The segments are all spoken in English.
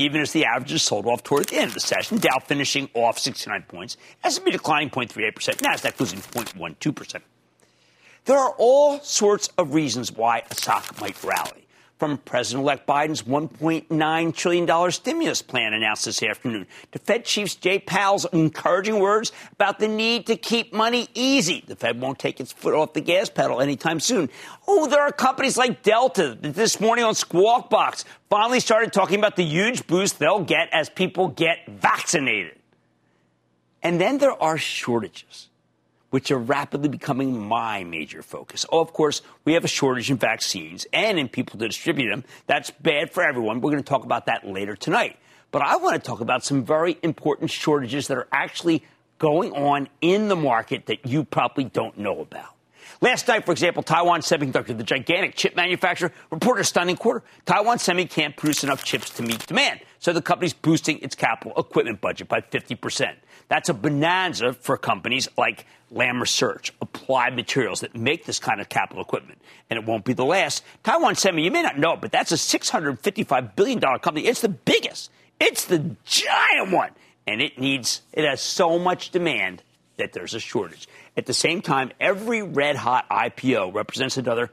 even as the averages sold off toward the end of the session. Dow finishing off 69 points, S&P declining 0.38%, NASDAQ losing 0.12%. There are all sorts of reasons why a stock might rally from President elect Biden's $1.9 trillion stimulus plan announced this afternoon to Fed Chiefs Jay Powell's encouraging words about the need to keep money easy. The Fed won't take its foot off the gas pedal anytime soon. Oh, there are companies like Delta that this morning on Squawk Box finally started talking about the huge boost they'll get as people get vaccinated. And then there are shortages which are rapidly becoming my major focus. Oh, of course, we have a shortage in vaccines and in people to distribute them. That's bad for everyone. We're going to talk about that later tonight. But I want to talk about some very important shortages that are actually going on in the market that you probably don't know about. Last night, for example, Taiwan Semiconductor, the gigantic chip manufacturer, reported a stunning quarter. Taiwan Semi can't produce enough chips to meet demand, so the company's boosting its capital equipment budget by 50%. That's a bonanza for companies like Lam Research, Applied Materials that make this kind of capital equipment. And it won't be the last. Taiwan Semi, you may not know, but that's a $655 billion company. It's the biggest. It's the giant one. And it needs, it has so much demand that there's a shortage. At the same time, every red hot IPO represents another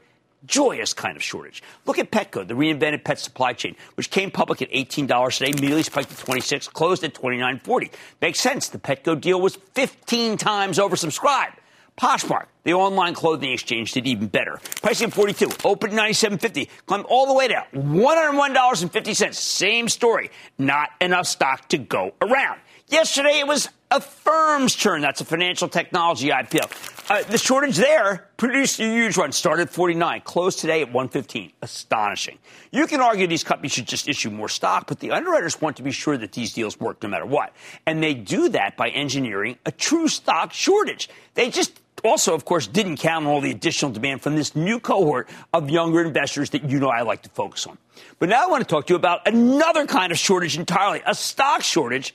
joyous kind of shortage. Look at Petco, the reinvented pet supply chain, which came public at $18 today, immediately spiked to 26, closed at 29.40. Makes sense. The Petco deal was 15 times oversubscribed. Poshmark, the online clothing exchange, did even better. Pricing at 42, opened at 97.50, climbed all the way down, $101.50. Same story. Not enough stock to go around. Yesterday it was Affirm's turn. That's a financial technology IPO. Uh, the shortage there produced a huge run. Started at 49, closed today at 115. Astonishing. You can argue these companies should just issue more stock, but the underwriters want to be sure that these deals work no matter what. And they do that by engineering a true stock shortage. They just also, of course, didn't count on all the additional demand from this new cohort of younger investors that you know I like to focus on. But now I want to talk to you about another kind of shortage entirely, a stock shortage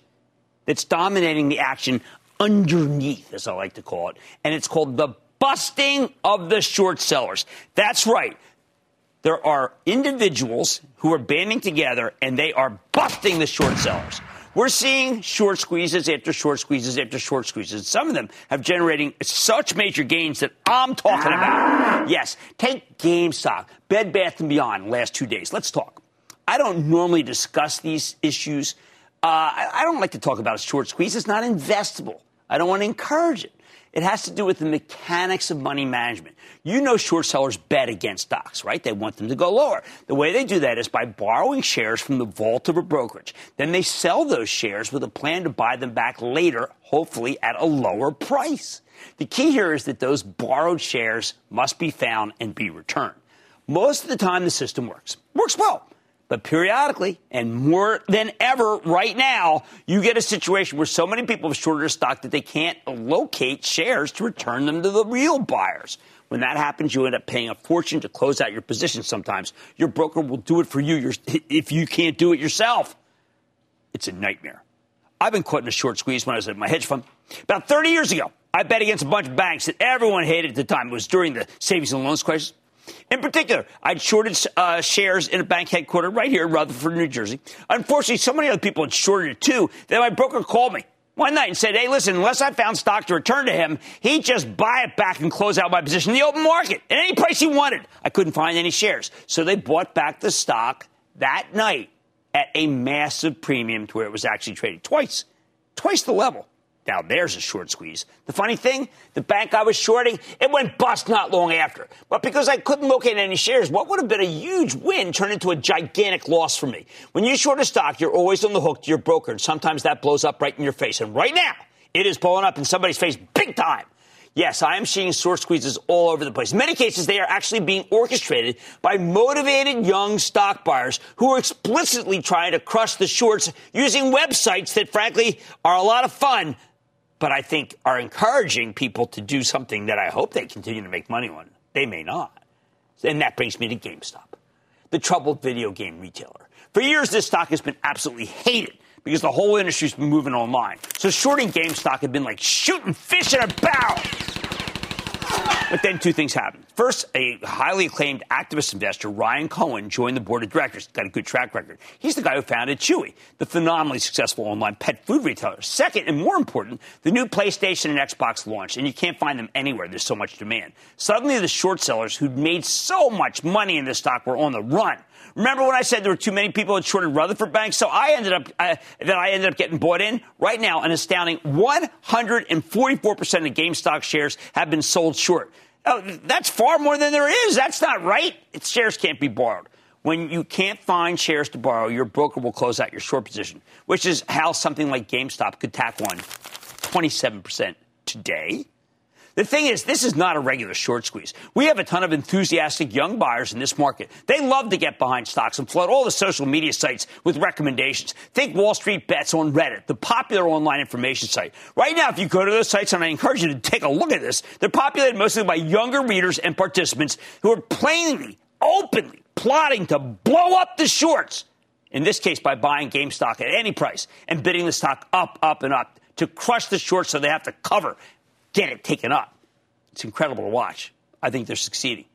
that's dominating the action underneath, as I like to call it. And it's called the busting of the short sellers. That's right. There are individuals who are banding together and they are busting the short sellers. We're seeing short squeezes after short squeezes after short squeezes. Some of them have generating such major gains that I'm talking about. Ah. Yes, take GameStop, Bed Bath and Beyond last two days. Let's talk. I don't normally discuss these issues uh, I don't like to talk about a short squeeze. It's not investable. I don't want to encourage it. It has to do with the mechanics of money management. You know, short sellers bet against stocks, right? They want them to go lower. The way they do that is by borrowing shares from the vault of a brokerage. Then they sell those shares with a plan to buy them back later, hopefully at a lower price. The key here is that those borrowed shares must be found and be returned. Most of the time, the system works. Works well. But periodically, and more than ever right now, you get a situation where so many people have shorted stock that they can't locate shares to return them to the real buyers. When that happens, you end up paying a fortune to close out your position sometimes. Your broker will do it for you if you can't do it yourself. It's a nightmare. I've been caught in a short squeeze when I was at my hedge fund. About 30 years ago, I bet against a bunch of banks that everyone hated at the time. It was during the savings and loans crisis. In particular, I'd shorted uh, shares in a bank headquarters right here in Rutherford, New Jersey. Unfortunately, so many other people had shorted it too that my broker called me one night and said, Hey, listen, unless I found stock to return to him, he'd just buy it back and close out my position in the open market at any price he wanted. I couldn't find any shares. So they bought back the stock that night at a massive premium to where it was actually traded twice, twice the level. Now there's a short squeeze. The funny thing, the bank I was shorting, it went bust not long after. But because I couldn't locate any shares, what would have been a huge win turned into a gigantic loss for me. When you short a stock, you're always on the hook to your broker, and sometimes that blows up right in your face. And right now, it is blowing up in somebody's face big time. Yes, I am seeing short squeezes all over the place. In many cases, they are actually being orchestrated by motivated young stock buyers who are explicitly trying to crush the shorts using websites that, frankly, are a lot of fun, but I think are encouraging people to do something that I hope they continue to make money on. They may not. And that brings me to GameStop, the troubled video game retailer. For years, this stock has been absolutely hated because the whole industry's been moving online. So shorting GameStop had been like shooting fish in a barrel. But then two things happened. First, a highly acclaimed activist investor, Ryan Cohen, joined the board of directors. Got a good track record. He's the guy who founded Chewy, the phenomenally successful online pet food retailer. Second, and more important, the new PlayStation and Xbox launched, and you can't find them anywhere. There's so much demand. Suddenly, the short sellers who'd made so much money in this stock were on the run. Remember when I said there were too many people that shorted Rutherford Bank? So I ended up uh, that I ended up getting bought in. Right now, an astounding 144 percent of GameStop shares have been sold short. Oh, that's far more than there is. That's not right. Its shares can't be borrowed. When you can't find shares to borrow, your broker will close out your short position, which is how something like GameStop could tack on 27% today. The thing is, this is not a regular short squeeze. We have a ton of enthusiastic young buyers in this market. They love to get behind stocks and flood all the social media sites with recommendations. Think Wall Street Bets on Reddit, the popular online information site. Right now, if you go to those sites, and I encourage you to take a look at this, they're populated mostly by younger readers and participants who are plainly, openly plotting to blow up the shorts. In this case, by buying GameStop at any price and bidding the stock up, up, and up to crush the shorts so they have to cover get it taken up. It's incredible to watch. I think they're succeeding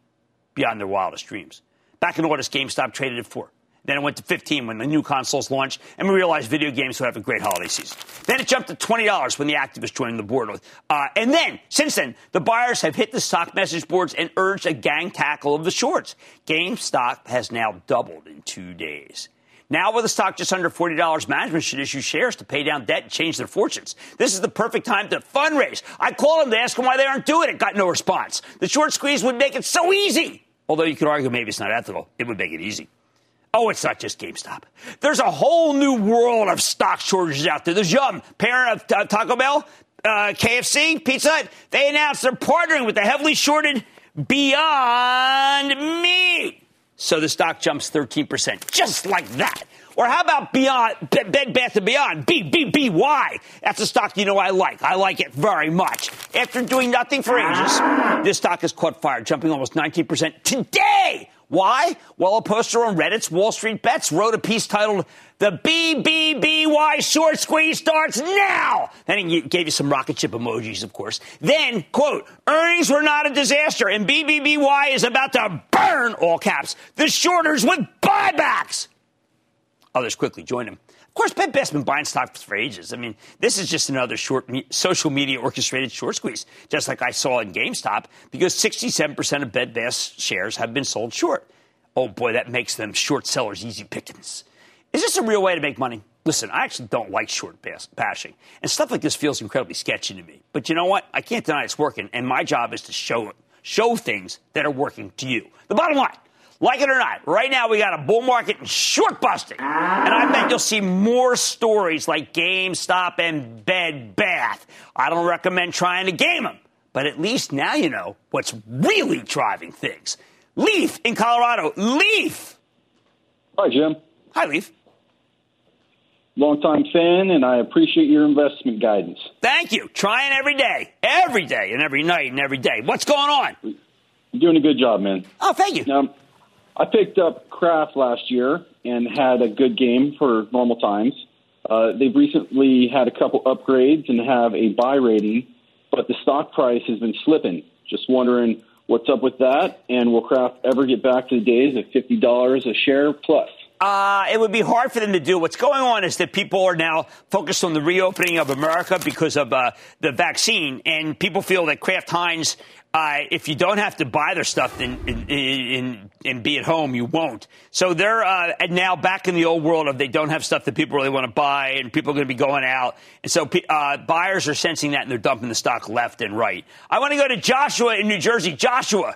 beyond their wildest dreams. Back in August, GameStop traded at four. Then it went to 15 when the new consoles launched, and we realized video games would have a great holiday season. Then it jumped to $20 when the activists joined the board. Uh, and then, since then, the buyers have hit the stock message boards and urged a gang tackle of the shorts. GameStop has now doubled in two days. Now, with the stock just under $40, management should issue shares to pay down debt and change their fortunes. This is the perfect time to fundraise. I called them to ask them why they aren't doing it. Got no response. The short squeeze would make it so easy. Although you could argue maybe it's not ethical. It would make it easy. Oh, it's not just GameStop. There's a whole new world of stock shortages out there. There's Yum, parent of uh, Taco Bell, uh, KFC, Pizza Hut. They announced they're partnering with the heavily shorted Beyond Meat. So the stock jumps 13%, just like that. Or how about Beyond Bed Bath and Beyond? B B B Y. That's a stock you know I like. I like it very much. After doing nothing for ages, this stock has caught fire, jumping almost 19% today. Why? Well, a poster on Reddit's Wall Street Bets wrote a piece titled "The BBBY Short Squeeze Starts Now." Then he gave you some rocket ship emojis, of course. Then, quote, "Earnings were not a disaster, and BBBY is about to burn all caps the shorters with buybacks." Others quickly joined him. Of course, Bed Bath's been buying stocks for ages. I mean, this is just another short me- social media orchestrated short squeeze, just like I saw in GameStop, because 67% of Bed Bath's shares have been sold short. Oh boy, that makes them short sellers easy pickings. Is this a real way to make money? Listen, I actually don't like short bashing, and stuff like this feels incredibly sketchy to me. But you know what? I can't deny it's working, and my job is to show show things that are working to you. The bottom line. Like it or not, right now we got a bull market and short busting. And I bet you'll see more stories like GameStop and Bed Bath. I don't recommend trying to game them, but at least now you know what's really driving things. Leaf in Colorado. Leaf! Hi, Jim. Hi, Leaf. Longtime fan, and I appreciate your investment guidance. Thank you. Trying every day, every day, and every night, and every day. What's going on? You're doing a good job, man. Oh, thank you. Now, I picked up Kraft last year and had a good game for normal times. Uh, they've recently had a couple upgrades and have a buy rating, but the stock price has been slipping. Just wondering what's up with that, and will Kraft ever get back to the days of fifty dollars a share plus? Uh, it would be hard for them to do. What's going on is that people are now focused on the reopening of America because of uh, the vaccine, and people feel that Kraft Heinz uh, if you don't have to buy their stuff and, be at home, you won't. So they're uh, now back in the old world of they don't have stuff that people really want to buy, and people are going to be going out. And so uh, buyers are sensing that, and they're dumping the stock left and right. I want to go to Joshua in New Jersey. Joshua.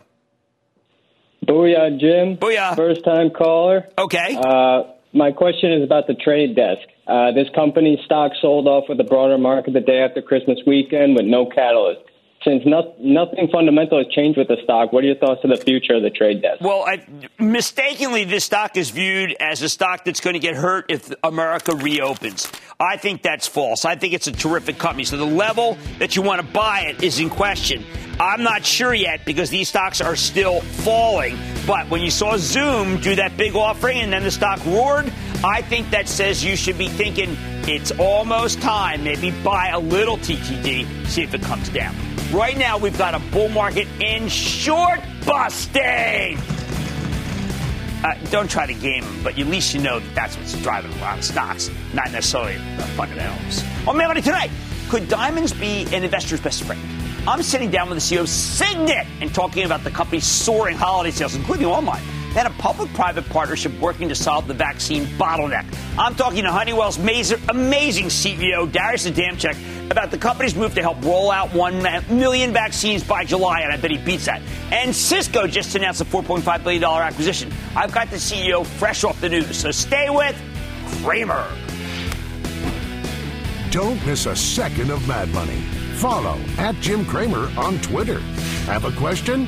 Booyah, Jim. Booyah. First time caller. Okay. Uh, my question is about the trade desk. Uh, this company stock sold off with the broader market the day after Christmas weekend with no catalyst. Since no, nothing fundamental has changed with the stock, what are your thoughts on the future of the trade desk? Well, I, mistakenly, this stock is viewed as a stock that's going to get hurt if America reopens. I think that's false. I think it's a terrific company. So the level that you want to buy it is in question. I'm not sure yet because these stocks are still falling. But when you saw Zoom do that big offering and then the stock roared, I think that says you should be thinking it's almost time. Maybe buy a little TTD, see if it comes down. Right now, we've got a bull market in short busting. Uh, don't try to game them, but at least you know that that's what's driving a lot of stocks, not necessarily the fundamentals. On Mad Money tonight, could diamonds be an investor's best friend? I'm sitting down with the CEO of Signet and talking about the company's soaring holiday sales, including online and a public-private partnership working to solve the vaccine bottleneck. I'm talking to Honeywell's amazing CEO, Darius Adamczyk, about the company's move to help roll out 1 million vaccines by July, and I bet he beats that. And Cisco just announced a $4.5 billion acquisition. I've got the CEO fresh off the news, so stay with Cramer. Don't miss a second of Mad Money. Follow at Jim Cramer on Twitter. Have a question?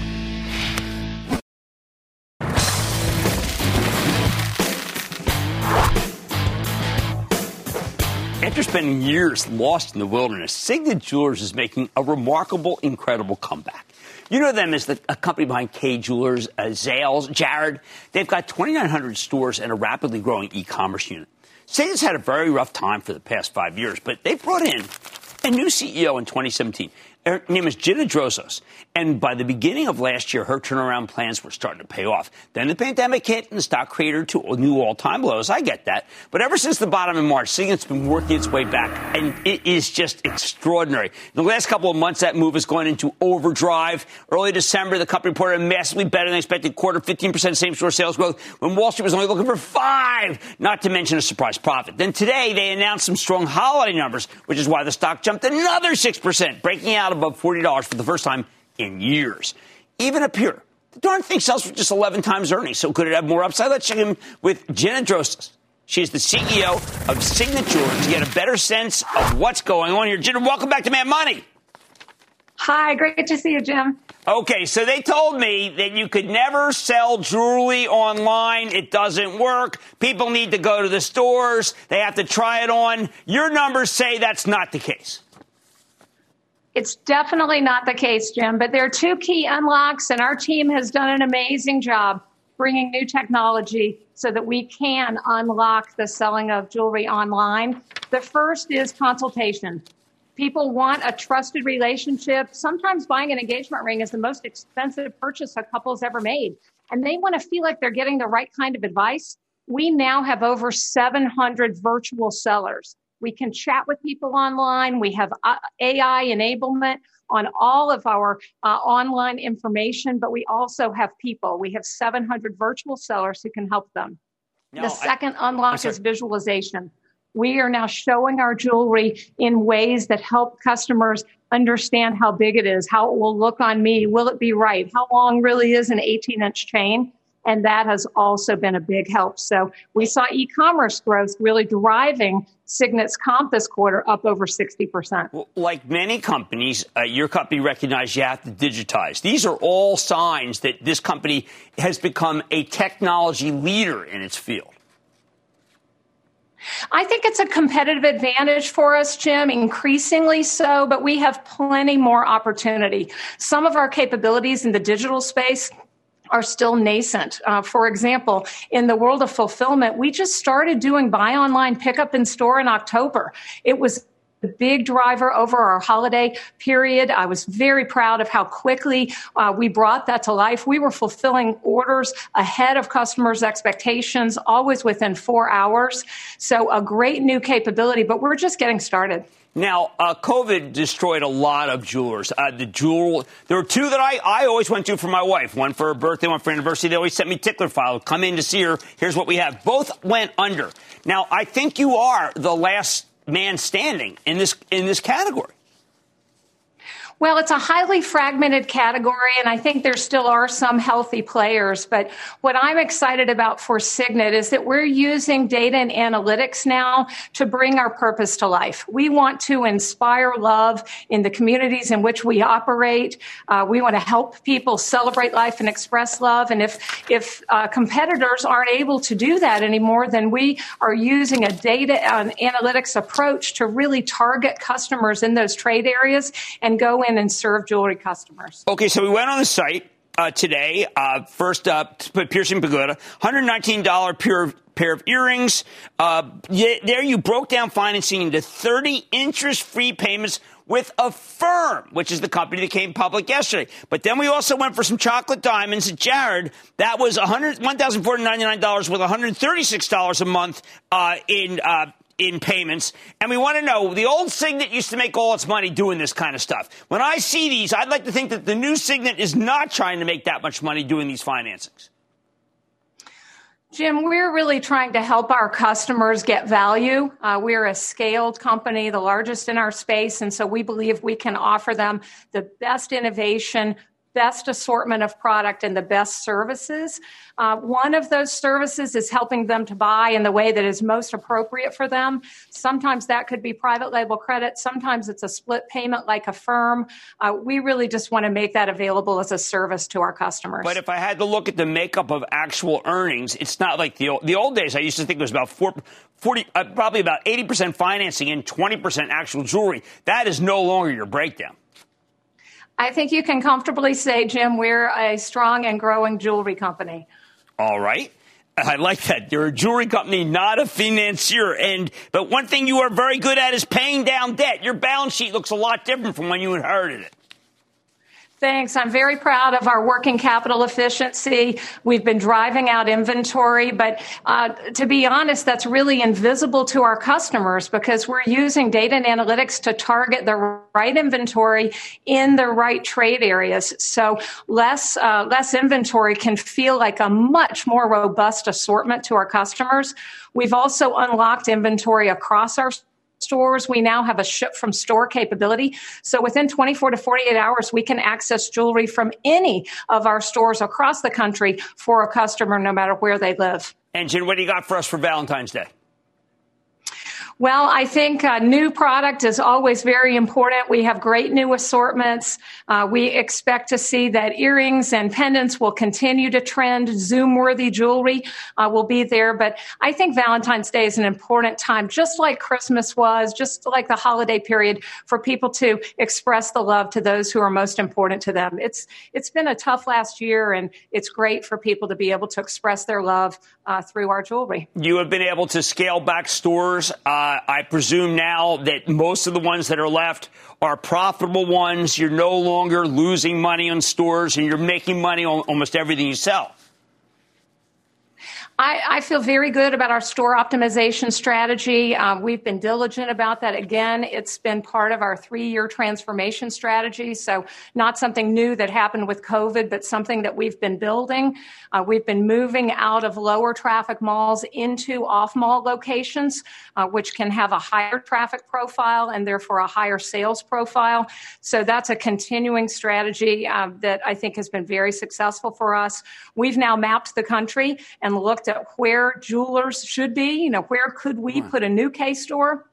spending years lost in the wilderness, Signet Jewelers is making a remarkable, incredible comeback. You know them as the a company behind Kay Jewelers, uh, Zales, Jared. They've got 2,900 stores and a rapidly growing e-commerce unit. Signet's had a very rough time for the past five years, but they brought in a new CEO in 2017. Her name is Gina Drosos. And by the beginning of last year, her turnaround plans were starting to pay off. Then the pandemic hit and the stock cratered to new all time lows. I get that. But ever since the bottom in March, Signet's been working its way back. And it is just extraordinary. In the last couple of months, that move has gone into overdrive. Early December, the company reported a massively better than expected quarter, 15% same store sales growth when Wall Street was only looking for five, not to mention a surprise profit. Then today, they announced some strong holiday numbers, which is why the stock jumped another 6%, breaking out above $40 for the first time in years. Even up here, the darn thing sells for just 11 times earnings. So could it have more upside? Let's check in with Gina Drosos. She's the CEO of Signature to get a better sense of what's going on here. Gina, welcome back to Mad Money. Hi, great to see you, Jim. Okay, so they told me that you could never sell jewelry online. It doesn't work. People need to go to the stores. They have to try it on. Your numbers say that's not the case. It's definitely not the case, Jim, but there are two key unlocks, and our team has done an amazing job bringing new technology so that we can unlock the selling of jewelry online. The first is consultation. People want a trusted relationship. Sometimes buying an engagement ring is the most expensive purchase a couple's ever made, and they want to feel like they're getting the right kind of advice. We now have over 700 virtual sellers we can chat with people online. We have uh, AI enablement on all of our uh, online information, but we also have people. We have 700 virtual sellers who can help them. No, the second I, unlock is visualization. We are now showing our jewelry in ways that help customers understand how big it is, how it will look on me, will it be right, how long really is an 18 inch chain. And that has also been a big help. So we saw e-commerce growth really driving Signet's comp this quarter up over 60%. Well, like many companies, uh, your company recognized you have to digitize. These are all signs that this company has become a technology leader in its field. I think it's a competitive advantage for us, Jim, increasingly so, but we have plenty more opportunity. Some of our capabilities in the digital space are still nascent. Uh, for example, in the world of fulfillment, we just started doing buy online, pickup in store in October. It was a big driver over our holiday period. I was very proud of how quickly uh, we brought that to life. We were fulfilling orders ahead of customers' expectations, always within four hours. So a great new capability, but we're just getting started. Now, uh, COVID destroyed a lot of jewelers. Uh, the jewel, there were two that I, I always went to for my wife. One for her birthday, one for anniversary. They always sent me tickler file. Come in to see her. Here's what we have. Both went under. Now, I think you are the last man standing in this in this category. Well, it's a highly fragmented category, and I think there still are some healthy players. But what I'm excited about for Signet is that we're using data and analytics now to bring our purpose to life. We want to inspire love in the communities in which we operate. Uh, we want to help people celebrate life and express love. And if if uh, competitors aren't able to do that anymore, then we are using a data and analytics approach to really target customers in those trade areas and go in in and serve jewelry customers. Okay, so we went on the site uh, today. Uh, first up, piercing pagoda, $119 pair, pair of earrings. Uh, there you broke down financing into 30 interest-free payments with Affirm, which is the company that came public yesterday. But then we also went for some chocolate diamonds at Jared. That was $1,499 with $136 a month uh, in uh, in payments. And we want to know the old Signet used to make all its money doing this kind of stuff. When I see these, I'd like to think that the new Signet is not trying to make that much money doing these financings. Jim, we're really trying to help our customers get value. Uh, we're a scaled company, the largest in our space, and so we believe we can offer them the best innovation, best assortment of product and the best services. Uh, one of those services is helping them to buy in the way that is most appropriate for them. Sometimes that could be private label credit. Sometimes it's a split payment like Affirm. Uh, we really just want to make that available as a service to our customers. But if I had to look at the makeup of actual earnings, it's not like the old, the old days. I used to think it was about four, 40, uh, probably about 80% financing and 20% actual jewelry. That is no longer your breakdown. I think you can comfortably say, Jim, we're a strong and growing jewelry company. All right. I like that. You're a jewelry company, not a financier. And but one thing you are very good at is paying down debt. Your balance sheet looks a lot different from when you inherited it. Thanks. I'm very proud of our working capital efficiency. We've been driving out inventory, but uh, to be honest, that's really invisible to our customers because we're using data and analytics to target the right inventory in the right trade areas. So less uh, less inventory can feel like a much more robust assortment to our customers. We've also unlocked inventory across our stores, we now have a ship from store capability. So within 24 to 48 hours, we can access jewelry from any of our stores across the country for a customer, no matter where they live. And Jen, what do you got for us for Valentine's Day? Well, I think a new product is always very important. We have great new assortments. Uh, we expect to see that earrings and pendants will continue to trend. Zoom worthy jewelry uh, will be there. But I think Valentine's Day is an important time, just like Christmas was, just like the holiday period, for people to express the love to those who are most important to them. It's it's been a tough last year, and it's great for people to be able to express their love uh, through our jewelry. You have been able to scale back stores. Uh, I presume now that most of the ones that are left are profitable ones. You're no longer losing money on stores, and you're making money on almost everything you sell. I, I, feel very good about our store optimization strategy. Um, we've been diligent about that. Again, it's been part of our three year transformation strategy. So, not something new that happened with COVID, but something that we've been building. Uh, we've been moving out of lower traffic malls into off mall locations, uh, which can have a higher traffic profile and therefore a higher sales profile. So, that's a continuing strategy uh, that I think has been very successful for us. We've now mapped the country and looked at where jewelers should be. You know, where could we put a new Kay store,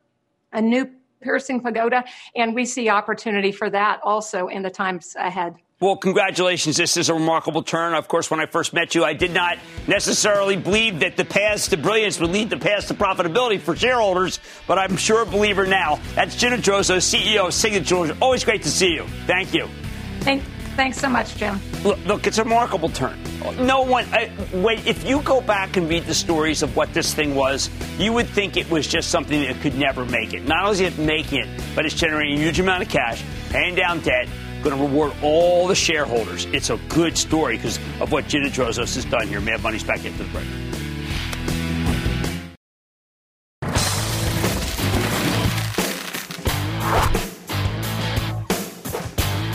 a new piercing pagoda, and we see opportunity for that also in the times ahead. Well, congratulations. This is a remarkable turn. Of course, when I first met you, I did not necessarily believe that the path to brilliance would lead the path to profitability for shareholders, but I'm sure a believer now. That's Gina Drosos, CEO of Signet Jewelers. Always great to see you. Thank you. Thank Thanks so much, Jim. Look, look it's a remarkable turn. No one, I, wait, if you go back and read the stories of what this thing was, you would think it was just something that could never make it. Not only is it making it, but it's generating a huge amount of cash, paying down debt, going to reward all the shareholders. It's a good story because of what Gina Drosos has done here. Mad Money's back into the break.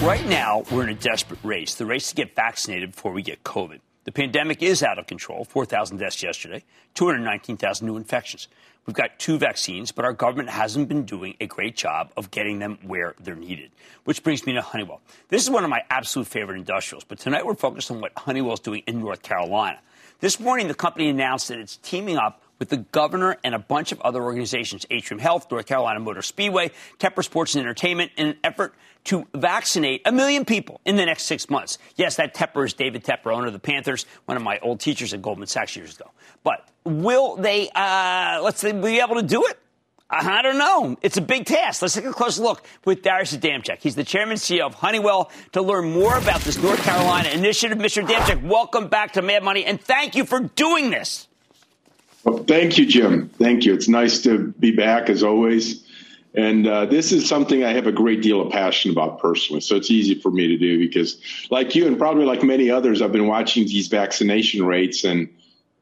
Right now, we're in a desperate race the race to get vaccinated before we get COVID. The pandemic is out of control 4,000 deaths yesterday, 219,000 new infections. We've got two vaccines, but our government hasn't been doing a great job of getting them where they're needed. Which brings me to Honeywell. This is one of my absolute favorite industrials, but tonight we're focused on what Honeywell is doing in North Carolina. This morning, the company announced that it's teaming up with the governor and a bunch of other organizations, Atrium Health, North Carolina Motor Speedway, Tepper Sports and Entertainment, in an effort to vaccinate a million people in the next six months. Yes, that Tepper is David Tepper, owner of the Panthers, one of my old teachers at Goldman Sachs years ago. But will they, uh, let's say, be able to do it? I don't know. It's a big task. Let's take a close look with Darius Adamczyk. He's the chairman and CEO of Honeywell to learn more about this North Carolina initiative. Mr. Adamczyk, welcome back to Mad Money, and thank you for doing this. Well, thank you, Jim. Thank you. It's nice to be back as always. And uh, this is something I have a great deal of passion about personally. So it's easy for me to do because, like you and probably like many others, I've been watching these vaccination rates and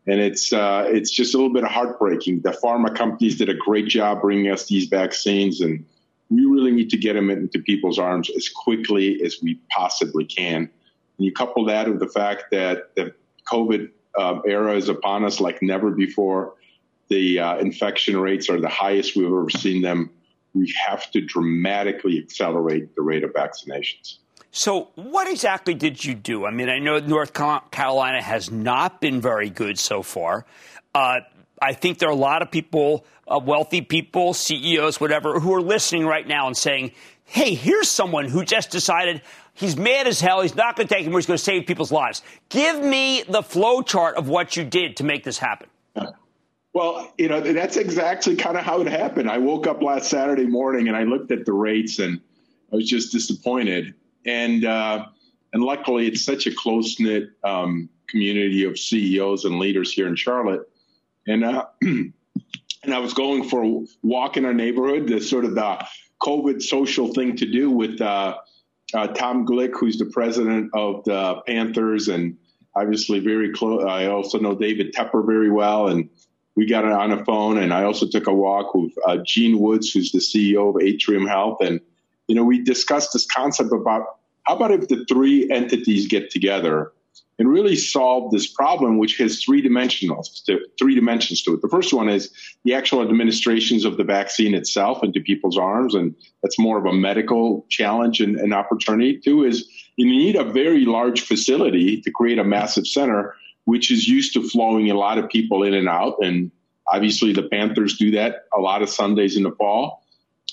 and it's uh, it's just a little bit heartbreaking. The pharma companies did a great job bringing us these vaccines, and we really need to get them into people's arms as quickly as we possibly can. And you couple that with the fact that the COVID uh, era is upon us like never before. The uh, infection rates are the highest we've ever seen them we have to dramatically accelerate the rate of vaccinations. So, what exactly did you do? I mean, I know North Carolina has not been very good so far. Uh, I think there are a lot of people, uh, wealthy people, CEOs, whatever, who are listening right now and saying, hey, here's someone who just decided he's mad as hell. He's not going to take him. He's going to save people's lives. Give me the flow chart of what you did to make this happen. Well, you know, that's exactly kind of how it happened. I woke up last Saturday morning and I looked at the rates and I was just disappointed. And, uh, and luckily it's such a close knit, um, community of CEOs and leaders here in Charlotte. And, uh, and I was going for a walk in our neighborhood, the sort of the COVID social thing to do with, uh, uh, Tom Glick, who's the president of the Panthers and obviously very close. I also know David Tepper very well and, we got on a phone and I also took a walk with uh, Gene Woods, who's the CEO of Atrium Health. And, you know, we discussed this concept about how about if the three entities get together and really solve this problem, which has three dimensions to three dimensions to it. The first one is the actual administrations of the vaccine itself into people's arms, and that's more of a medical challenge and, and opportunity. Two is you need a very large facility to create a massive center which is used to flowing a lot of people in and out. And obviously the Panthers do that a lot of Sundays in the fall.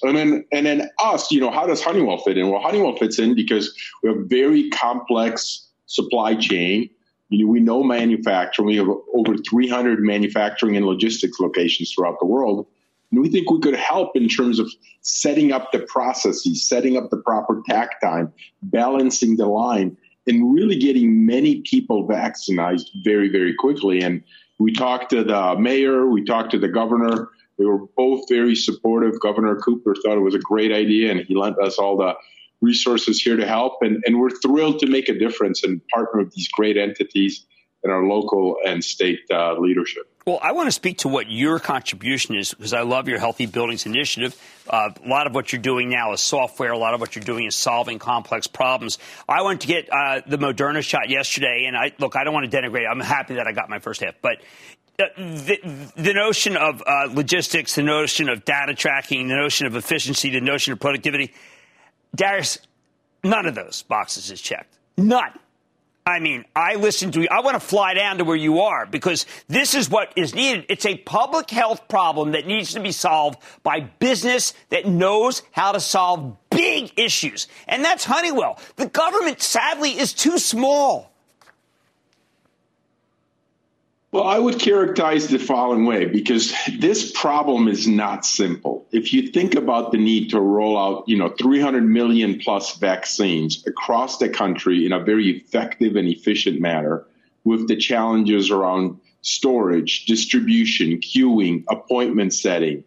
And then, and then us, you know, how does Honeywell fit in? Well, Honeywell fits in because we have a very complex supply chain. You know, we know manufacturing. We have over 300 manufacturing and logistics locations throughout the world. And we think we could help in terms of setting up the processes, setting up the proper takt time, balancing the line, and really getting many people vaccinated very, very quickly. And we talked to the mayor, we talked to the governor. They were both very supportive. Governor Cooper thought it was a great idea, and he lent us all the resources here to help. And, and we're thrilled to make a difference and partner with these great entities in our local and state uh, leadership. Well, I want to speak to what your contribution is because I love your Healthy Buildings Initiative. Uh, a lot of what you're doing now is software. A lot of what you're doing is solving complex problems. I went to get uh, the Moderna shot yesterday, and I look. I don't want to denigrate. I'm happy that I got my first half, but uh, the, the, notion of uh, logistics, the notion of data tracking, the notion of efficiency, the notion of productivity, Darius, none of those boxes is checked. None. I mean, I listen to you. I want to fly down to where you are because this is what is needed. It's a public health problem that needs to be solved by business that knows how to solve big issues. And that's Honeywell. The government, sadly, is too small. Well, I would characterize the following way because this problem is not simple. If you think about the need to roll out, you know, 300 million plus vaccines across the country in a very effective and efficient manner with the challenges around storage, distribution, queuing, appointment setting,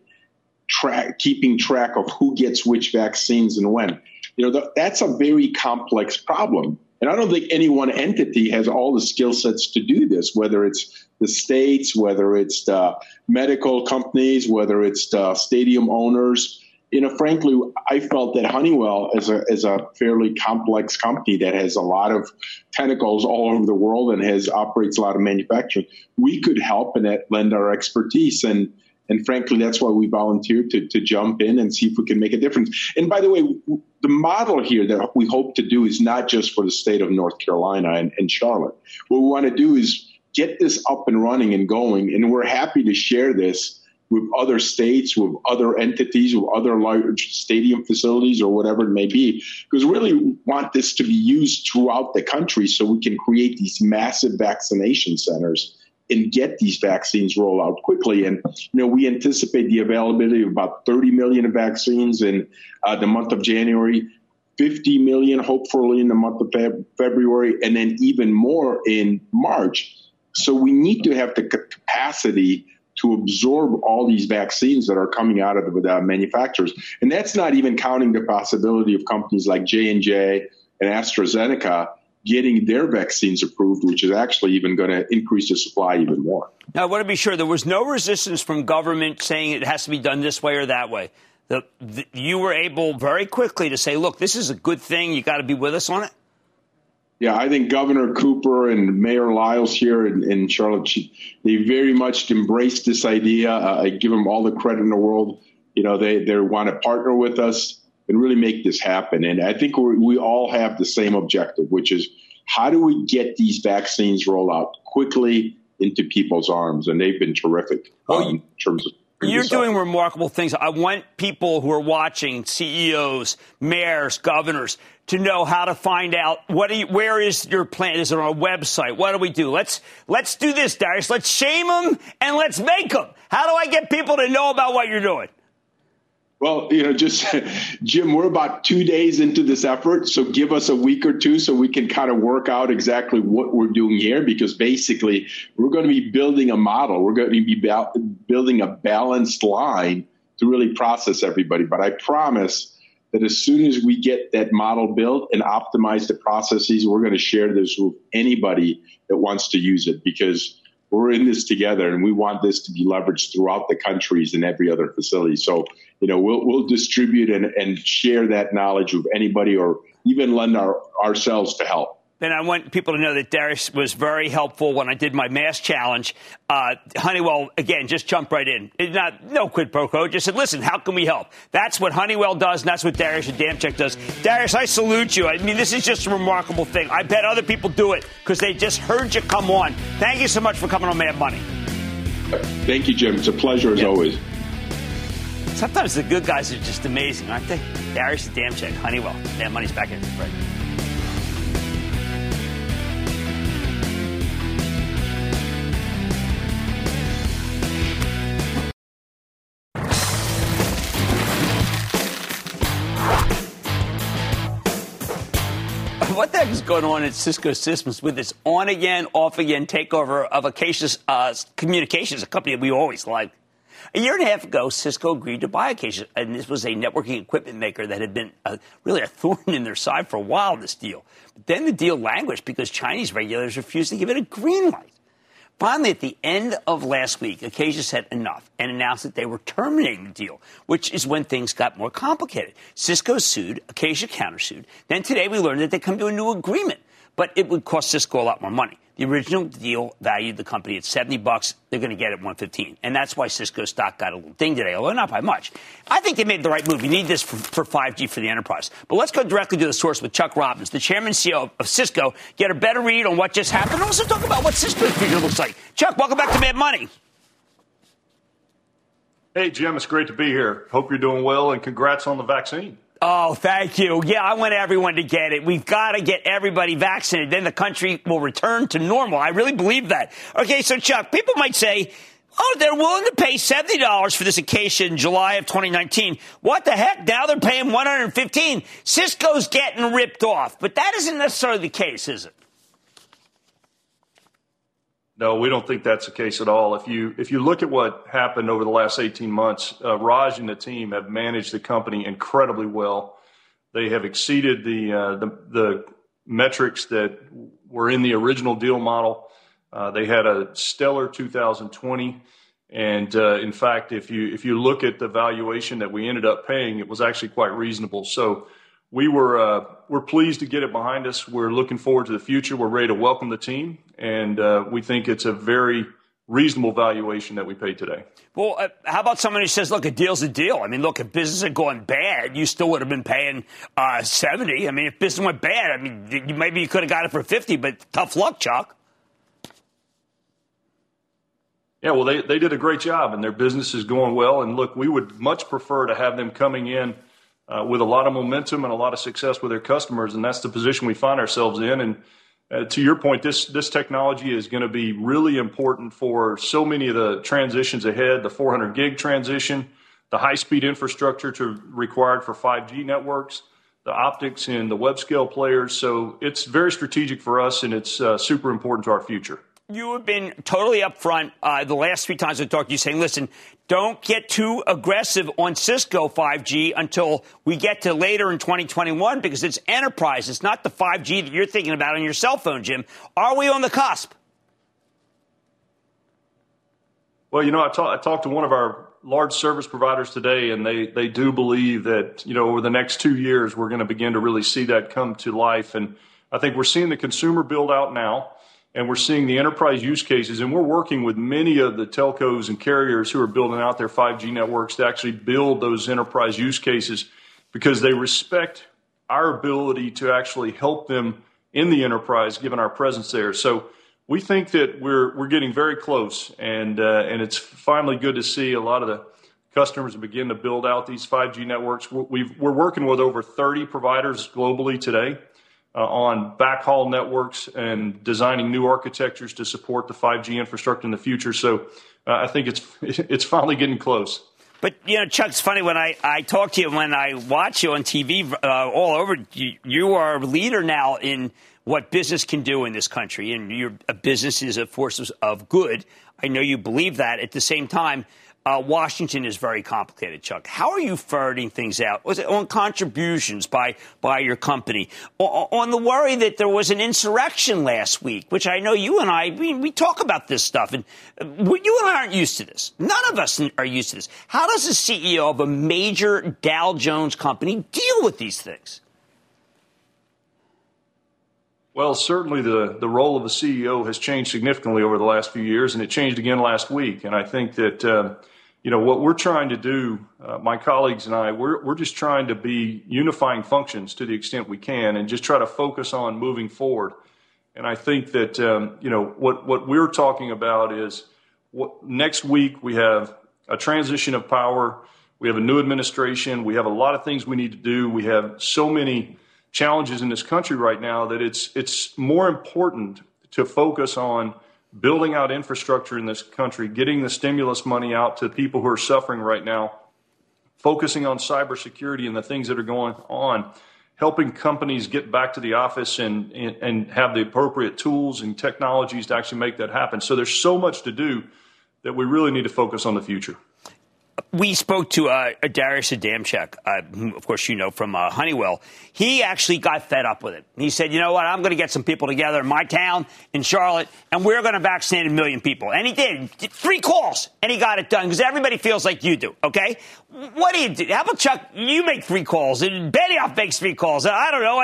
track, keeping track of who gets which vaccines and when, you know, that's a very complex problem. And I don't think any one entity has all the skill sets to do this, whether it's the states, whether it's the medical companies, whether it's the stadium owners. you know, frankly, I felt that Honeywell is a, is a fairly complex company that has a lot of tentacles all over the world and has operates a lot of manufacturing. We could help and lend our expertise. And, and frankly, that's why we volunteered to, to jump in and see if we can make a difference. And by the way, the model here that we hope to do is not just for the state of North Carolina and, and Charlotte. What we want to do is get this up and running and going. And we're happy to share this with other states, with other entities, with other large stadium facilities or whatever it may be, because we really want this to be used throughout the country so we can create these massive vaccination centers and get these vaccines rolled out quickly. And, you know, we anticipate the availability of about 30 million vaccines in uh, the month of January, 50 million hopefully in the month of Feb- February, and then even more in March. So we need to have the capacity to absorb all these vaccines that are coming out of the manufacturers. And that's not even counting the possibility of companies like J&J and AstraZeneca getting their vaccines approved, which is actually even going to increase the supply even more. Now, I want to be sure there was no resistance from government saying it has to be done this way or that way. The, the, you were able very quickly to say, look, this is a good thing. You got to be with us on it. Yeah, I think Governor Cooper and Mayor Lyles here in, in Charlotte, they very much embraced this idea. Uh, I give them all the credit in the world. You know, they, they want to partner with us and really make this happen. And I think we all have the same objective, which is how do we get these vaccines rolled out quickly into people's arms? And they've been terrific um, in terms of you're doing remarkable things. I want people who are watching, CEOs, mayors, governors, to know how to find out what you, where is your plan? Is it on a website? What do we do? Let's let's do this, Darius. Let's shame them and let's make them. How do I get people to know about what you're doing? Well, you know, just Jim, we're about two days into this effort, so give us a week or two so we can kind of work out exactly what we're doing here. Because basically, we're going to be building a model. We're going to be building a balanced line to really process everybody. But I promise that as soon as we get that model built and optimize the processes, we're going to share this with anybody that wants to use it because we're in this together and we want this to be leveraged throughout the countries and every other facility. So, you know, we'll, we'll distribute and, and share that knowledge with anybody or even lend our, ourselves to help. And I want people to know that Darius was very helpful when I did my mass challenge. Uh, Honeywell, again, just jumped right in. It not no quid pro quo. Just said, listen, how can we help? That's what Honeywell does, and that's what Darius Adamczyk does. Darius, I salute you. I mean, this is just a remarkable thing. I bet other people do it because they just heard you come on. Thank you so much for coming on Mad Money. Thank you, Jim. It's a pleasure as yeah. always. Sometimes the good guys are just amazing, aren't they? Darius Adamczyk, Honeywell. Mad Money's back in. Right. Going on at Cisco Systems with this on again, off again takeover of Acacia uh, Communications, a company that we always liked? A year and a half ago, Cisco agreed to buy Acacia, and this was a networking equipment maker that had been a, really a thorn in their side for a while, this deal. But then the deal languished because Chinese regulators refused to give it a green light. Finally, at the end of last week, Acacia said enough and announced that they were terminating the deal, which is when things got more complicated. Cisco sued, Acacia countersued. Then today we learned that they come to a new agreement, but it would cost Cisco a lot more money. The original deal valued the company at 70 bucks. They're going to get it at 115. And that's why Cisco stock got a little ding today, although not by much. I think they made the right move. You need this for, for 5G for the enterprise. But let's go directly to the source with Chuck Robbins, the chairman and CEO of Cisco, get a better read on what just happened also talk about what Cisco's future looks like. Chuck, welcome back to Mad Money. Hey, Jim, it's great to be here. Hope you're doing well and congrats on the vaccine. Oh, thank you. Yeah, I want everyone to get it. We've got to get everybody vaccinated. Then the country will return to normal. I really believe that. Okay, so Chuck, people might say, oh, they're willing to pay $70 for this Acacia in July of 2019. What the heck? Now they're paying 115. Cisco's getting ripped off. But that isn't necessarily the case, is it? No, we don't think that's the case at all. If you if you look at what happened over the last 18 months, uh, Raj and the team have managed the company incredibly well. They have exceeded the uh, the, the, metrics that were in the original deal model. Uh, they had a stellar 2020, And uh, in fact, if you if you look at the valuation that we ended up paying, it was actually quite reasonable. So we were uh, we're pleased to get it behind us. We're looking forward to the future. We're ready to welcome the team, and uh, we think it's a very reasonable valuation that we paid today. Well, uh, how about someone who says, "Look, a deal's a deal"? I mean, look, if business had gone bad, you still would have been paying uh, seventy. I mean, if business went bad, I mean, maybe you could have got it for fifty, but tough luck, Chuck. Yeah, well, they, they did a great job and their business is going well. And look, we would much prefer to have them coming in uh, with a lot of momentum and a lot of success with their customers. And that's the position we find ourselves in. And uh, to your point, this, this technology is going to be really important for so many of the transitions ahead the 400 gig transition, the high speed infrastructure to, required for 5G networks, the optics and the web scale players. So it's very strategic for us and it's uh, super important to our future you have been totally upfront uh, the last three times I talked to you, saying, "Listen, don't get too aggressive on Cisco 5G until we get to later in 2021 because it's enterprise. It's not the 5G that you're thinking about on your cell phone, Jim. Are we on the cusp?" Well, you know, I, talk, I talked to one of our large service providers today, and they, they do believe that, you know, over the next two years, we're going to begin to really see that come to life. And I think we're seeing the consumer build out now and we're seeing the enterprise use cases, and we're working with many of the telcos and carriers who are building out their 5G networks to actually build those enterprise use cases because they respect our ability to actually help them in the enterprise given our presence there. So we think that we're we're getting very close, and uh, and it's finally good to see a lot of the customers begin to build out these 5G networks. we are working with over 30 providers globally today uh, on backhaul networks and designing new architectures to support the 5G infrastructure in the future. So uh, I think it's it's finally getting close. But you know, Chuck, it's funny when I, I talk to you when I watch you on TV uh, all over. You, you, are a leader now in what business can do in this country, and your business is a force of good. I know you believe that. At the same time, uh, Washington is very complicated, Chuck. How are you ferreting things out? Was it on contributions by by your company? O- on the worry that there was an insurrection last week, which I know you and I we, we talk about this stuff, and uh, you and I aren't used to this. None of us are used to this. How does the CEO of a major Dow Jones company deal with these things? Well, certainly the, the role of the CEO has changed significantly over the last few years, and it changed again last week. And I think that uh, you know, what we're trying to do, uh, my colleagues and I, we're, we're just trying to be unifying functions to the extent we can and just try to focus on moving forward. And I think that, um, you know, what, what we're talking about is what, next week we have a transition of power. We have a new administration. We have a lot of things we need to do. We have so many challenges in this country right now that it's, it's more important to focus on building out infrastructure in this country, getting the stimulus money out to people who are suffering right now, focusing on cybersecurity and the things that are going on, helping companies get back to the office and, and, and have the appropriate tools and technologies to actually make that happen. So there's so much to do that we really need to focus on the future we spoke to uh, Darius Adamczyk, uh, of course you know from uh, Honeywell. He actually got fed up with it. He said, "You know what? I'm going to get some people together in my town in Charlotte, and we're going to vaccinate a million people." And he did three calls, and he got it done because everybody feels like you do. Okay, what do you do? How about Chuck? You make three calls, and Benioff makes three calls. I don't know.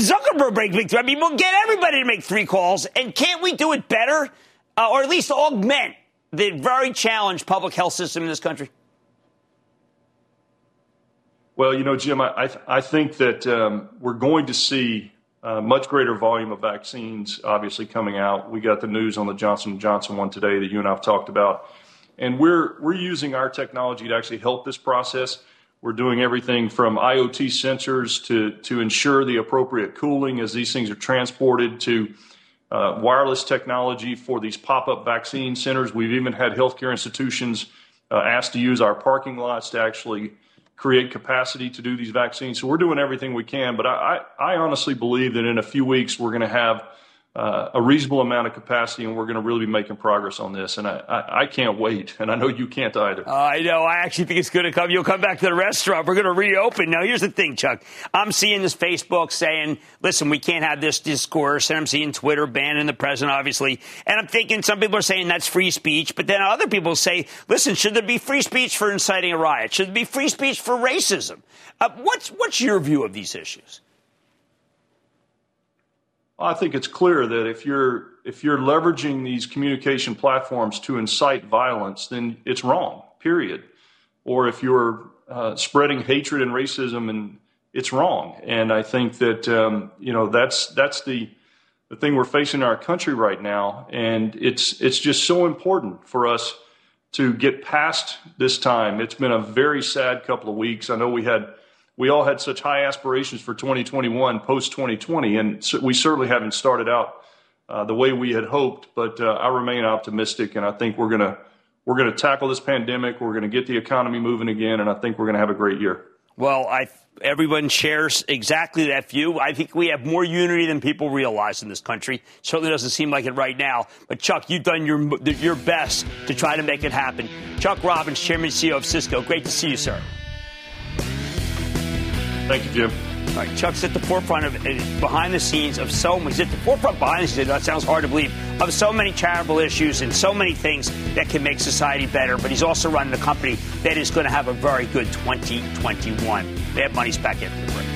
Zuckerberg makes three. I mean, we'll get everybody to make three calls, and can't we do it better, uh, or at least augment the very challenged public health system in this country? Well, you know, Jim, I, I think that um, we're going to see a much greater volume of vaccines obviously coming out. We got the news on the Johnson Johnson one today that you and I've talked about, and we're we're using our technology to actually help this process. We're doing everything from IoT sensors to to ensure the appropriate cooling as these things are transported to uh, wireless technology for these pop-up vaccine centers. We've even had healthcare institutions uh, asked to use our parking lots to actually create capacity to do these vaccines. So we're doing everything we can. But I, I, honestly believe that in a few weeks we're going to have uh, a reasonable amount of capacity, and we're going to really be making progress on this. And I, I, I, can't wait, and I know you can't either. Uh, I know. I actually think it's going to come. You'll come back to the restaurant. We're going to reopen. Now, here's the thing, Chuck. I'm seeing this Facebook saying, "Listen, we can't have this discourse," and I'm seeing Twitter banning the president, obviously. And I'm thinking some people are saying that's free speech, but then other people say, "Listen, should there be free speech for inciting a riot? Should there be free speech for racism?" Uh, what's what's your view of these issues? I think it's clear that if you're if you're leveraging these communication platforms to incite violence, then it's wrong. Period. Or if you're uh, spreading hatred and racism, and it's wrong. And I think that um, you know that's that's the the thing we're facing in our country right now, and it's it's just so important for us to get past this time. It's been a very sad couple of weeks. I know we had we all had such high aspirations for 2021 post 2020, and we certainly haven't started out uh, the way we had hoped. But uh, I remain optimistic, and I think we're gonna we're gonna tackle this pandemic. We're gonna get the economy moving again, and I think we're gonna have a great year. Well, I everyone shares exactly that view. I think we have more unity than people realize in this country. Certainly doesn't seem like it right now. But Chuck, you've done your your best to try to make it happen. Chuck Robbins, Chairman and CEO of Cisco. Great to see you, sir. Thank you, Jim. All right, Chuck's at the forefront of uh, behind the scenes of so much. At the forefront behind the scenes, that sounds hard to believe, of so many charitable issues and so many things that can make society better. But he's also running a company that is going to have a very good 2021. They have money's back in the break.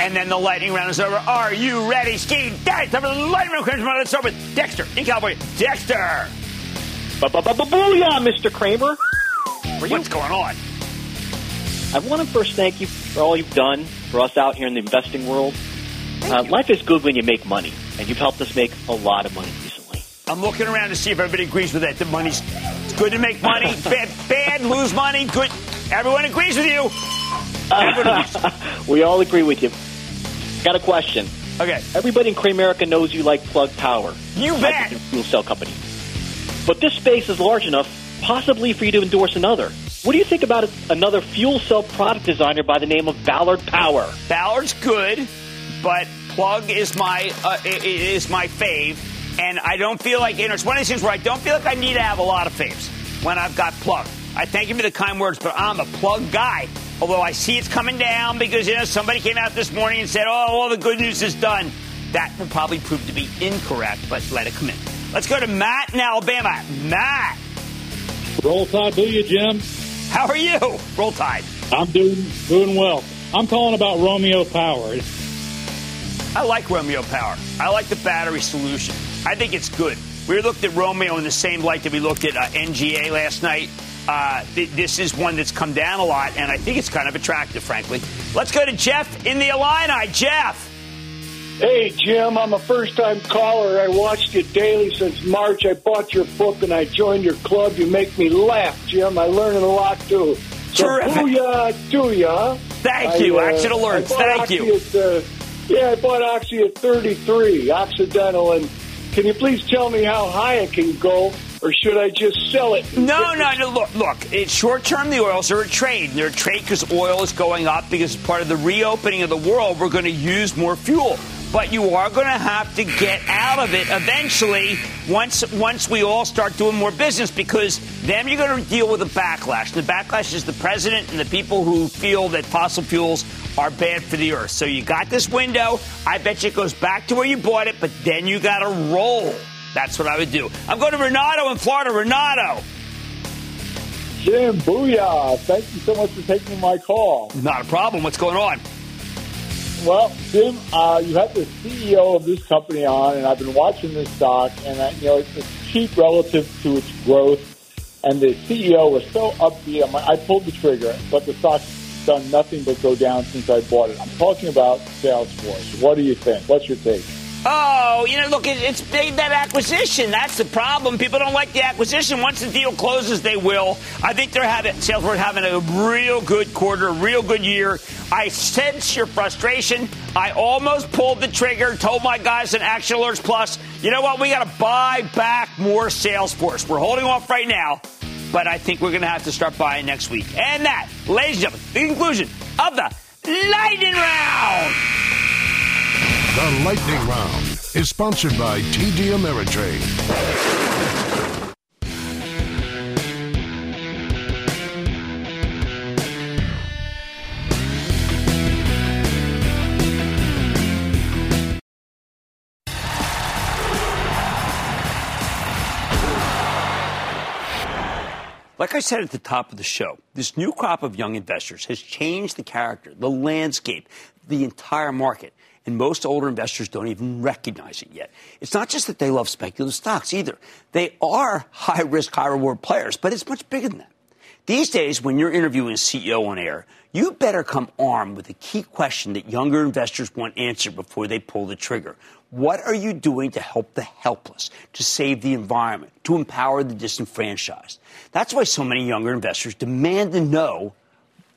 And then the lightning round is over. Are you ready, Ski? Time for the lightning round. Let's start with Dexter in California. Dexter. Booyah, Mr. Cramer. What's going on? I want to first thank you for all you've done for us out here in the investing world. Uh, life is good when you make money, and you've helped us make a lot of money. I'm looking around to see if everybody agrees with that. The money's good to make money, bad, bad lose money, good. Everyone agrees with you. we all agree with you. Got a question. Okay. Everybody in Cramerica knows you like Plug Power. You bet. Fuel cell company. But this space is large enough, possibly for you to endorse another. What do you think about another fuel cell product designer by the name of Ballard Power? Ballard's good, but Plug is my uh, is my fave, and I don't feel like you know it's one of these things where I don't feel like I need to have a lot of faves when I've got Plug. I thank you for the kind words, but I'm a Plug guy. Although I see it's coming down because you know somebody came out this morning and said, "Oh, all the good news is done." That will probably prove to be incorrect, but let it come in. Let's go to Matt in Alabama. Matt. Roll Tide, do you, Jim? How are you? Roll Tide. I'm doing doing well. I'm calling about Romeo Power. I like Romeo Power. I like the battery solution. I think it's good. We looked at Romeo in the same light that we looked at uh, NGA last night. Uh, th- this is one that's come down a lot, and I think it's kind of attractive, frankly. Let's go to Jeff in the Illini. Jeff. Hey, Jim, I'm a first time caller. I watched you daily since March. I bought your book and I joined your club. You make me laugh, Jim. I learned a lot too. So Terrific. booyah ya. Thank you. I, uh, Action alerts. Thank you. At, uh, yeah, I bought Oxy at 33, Occidental. And can you please tell me how high it can go? Or should I just sell it? No, no, no. Look, look. It's short term. The oils are a trade. They're a trade because oil is going up because part of the reopening of the world, we're going to use more fuel. But you are going to have to get out of it eventually once once we all start doing more business because then you're going to deal with a backlash. The backlash is the president and the people who feel that fossil fuels are bad for the earth. So you got this window. I bet you it goes back to where you bought it, but then you got to roll. That's what I would do. I'm going to Renato in Florida. Renato. Jim, booyah. Thank you so much for taking my call. Not a problem. What's going on? Well, Jim, uh, you had the CEO of this company on, and I've been watching this stock, and I, you know it's, it's cheap relative to its growth. And the CEO was so upbeat. I'm, I pulled the trigger, but the stock's done nothing but go down since I bought it. I'm talking about Salesforce. What do you think? What's your take? Oh, you know, look, it's made that acquisition. That's the problem. People don't like the acquisition. Once the deal closes, they will. I think they're having Salesforce having a real good quarter, a real good year. I sense your frustration. I almost pulled the trigger, told my guys in Action Alerts Plus, you know what? We got to buy back more Salesforce. We're holding off right now, but I think we're going to have to start buying next week. And that, ladies and gentlemen, the conclusion of the Lightning Round. The Lightning Round is sponsored by TD Ameritrade. Like I said at the top of the show, this new crop of young investors has changed the character, the landscape, the entire market and most older investors don't even recognize it yet. It's not just that they love speculative stocks either. They are high risk, high reward players, but it's much bigger than that. These days, when you're interviewing a CEO on air, you better come armed with a key question that younger investors want answered before they pull the trigger. What are you doing to help the helpless, to save the environment, to empower the disenfranchised? That's why so many younger investors demand to know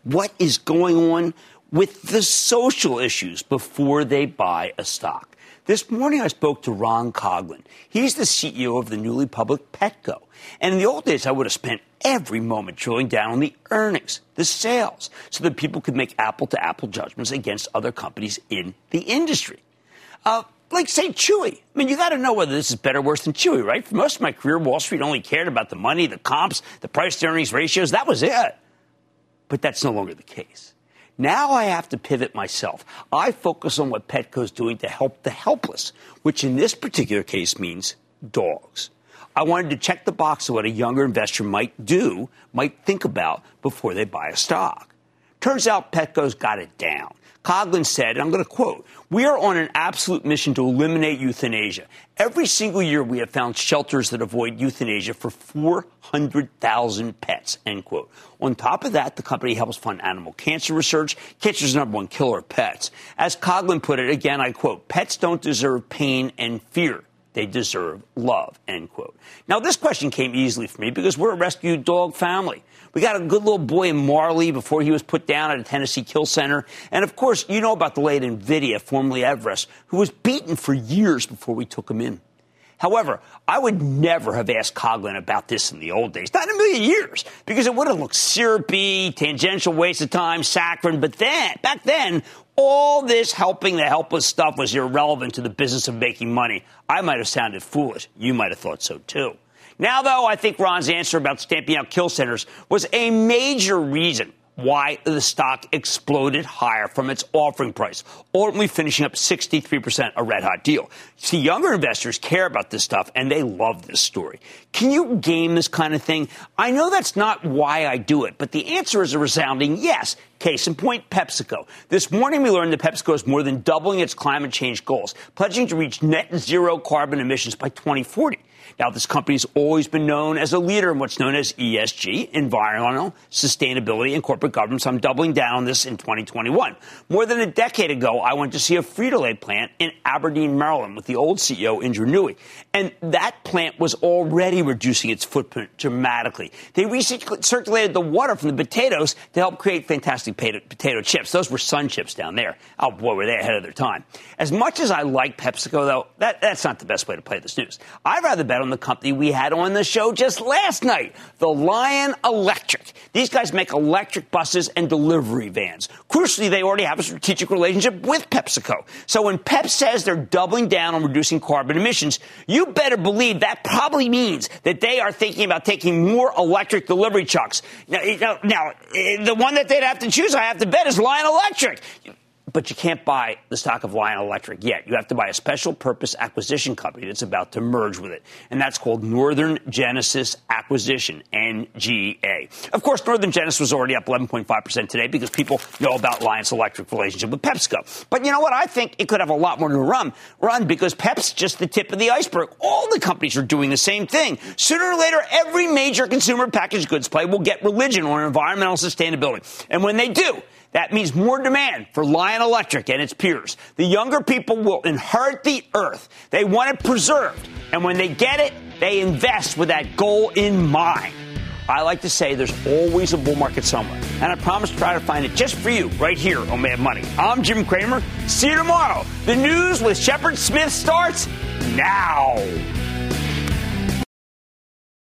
what is going on with the social issues before they buy a stock. This morning I spoke to Ron Coughlin. He's the CEO of the newly public Petco. And in the old days, I would have spent every moment drilling down on the earnings, the sales, so that people could make apple to apple judgments against other companies in the industry. Uh, like, say, Chewy. I mean, you got to know whether this is better or worse than Chewy, right? For most of my career, Wall Street only cared about the money, the comps, the price to earnings ratios. That was it. But that's no longer the case. Now I have to pivot myself. I focus on what Petco is doing to help the helpless, which in this particular case means dogs. I wanted to check the box of what a younger investor might do, might think about before they buy a stock. Turns out Petco's got it down. Coughlin said, and I'm going to quote, we are on an absolute mission to eliminate euthanasia. Every single year we have found shelters that avoid euthanasia for 400,000 pets, end quote. On top of that, the company helps fund animal cancer research. Cancer is the number one killer of pets. As Coughlin put it, again, I quote, pets don't deserve pain and fear. They deserve love, end quote. Now, this question came easily for me because we're a rescued dog family. We got a good little boy in Marley before he was put down at a Tennessee kill center. And of course, you know about the late NVIDIA, formerly Everest, who was beaten for years before we took him in. However, I would never have asked Coughlin about this in the old days, not in a million years, because it would have looked syrupy, tangential waste of time, saccharine. But then, back then, all this helping the helpless stuff was irrelevant to the business of making money. I might have sounded foolish. You might have thought so too. Now, though, I think Ron's answer about stamping out kill centers was a major reason why the stock exploded higher from its offering price, ultimately finishing up 63% a red hot deal. See, younger investors care about this stuff and they love this story. Can you game this kind of thing? I know that's not why I do it, but the answer is a resounding yes. Case in point, PepsiCo. This morning we learned that PepsiCo is more than doubling its climate change goals, pledging to reach net zero carbon emissions by 2040. Now, this company has always been known as a leader in what's known as ESG, environmental, sustainability, and corporate governance. I'm doubling down on this in 2021. More than a decade ago, I went to see a Frito-Lay plant in Aberdeen, Maryland with the old CEO, Indra Nooyi. And that plant was already reducing its footprint dramatically. They recirculated the water from the potatoes to help create fantastic potato chips. Those were SunChips down there. Oh boy, were they ahead of their time. As much as I like PepsiCo, though, that, that's not the best way to play this news. I'd rather bet on the company we had on the show just last night, the Lion Electric. These guys make electric buses and delivery vans. Crucially, they already have a strategic relationship with PepsiCo. So when Pep says they're doubling down on reducing carbon emissions, you better believe that probably means that they are thinking about taking more electric delivery trucks. Now, now, now the one that they'd have to choose, I have to bet, is Lion Electric. But you can't buy the stock of Lion Electric yet. You have to buy a special purpose acquisition company that's about to merge with it. And that's called Northern Genesis Acquisition, NGA. Of course, Northern Genesis was already up 11.5% today because people know about Lion's Electric relationship with PepsiCo. But you know what? I think it could have a lot more to run, run because Pep's just the tip of the iceberg. All the companies are doing the same thing. Sooner or later, every major consumer packaged goods play will get religion on environmental sustainability. And when they do, that means more demand for Lion Electric and its peers. The younger people will inherit the earth. They want it preserved. And when they get it, they invest with that goal in mind. I like to say there's always a bull market somewhere. And I promise to try to find it just for you right here on Mad Money. I'm Jim Cramer. See you tomorrow. The news with Shepard Smith starts now.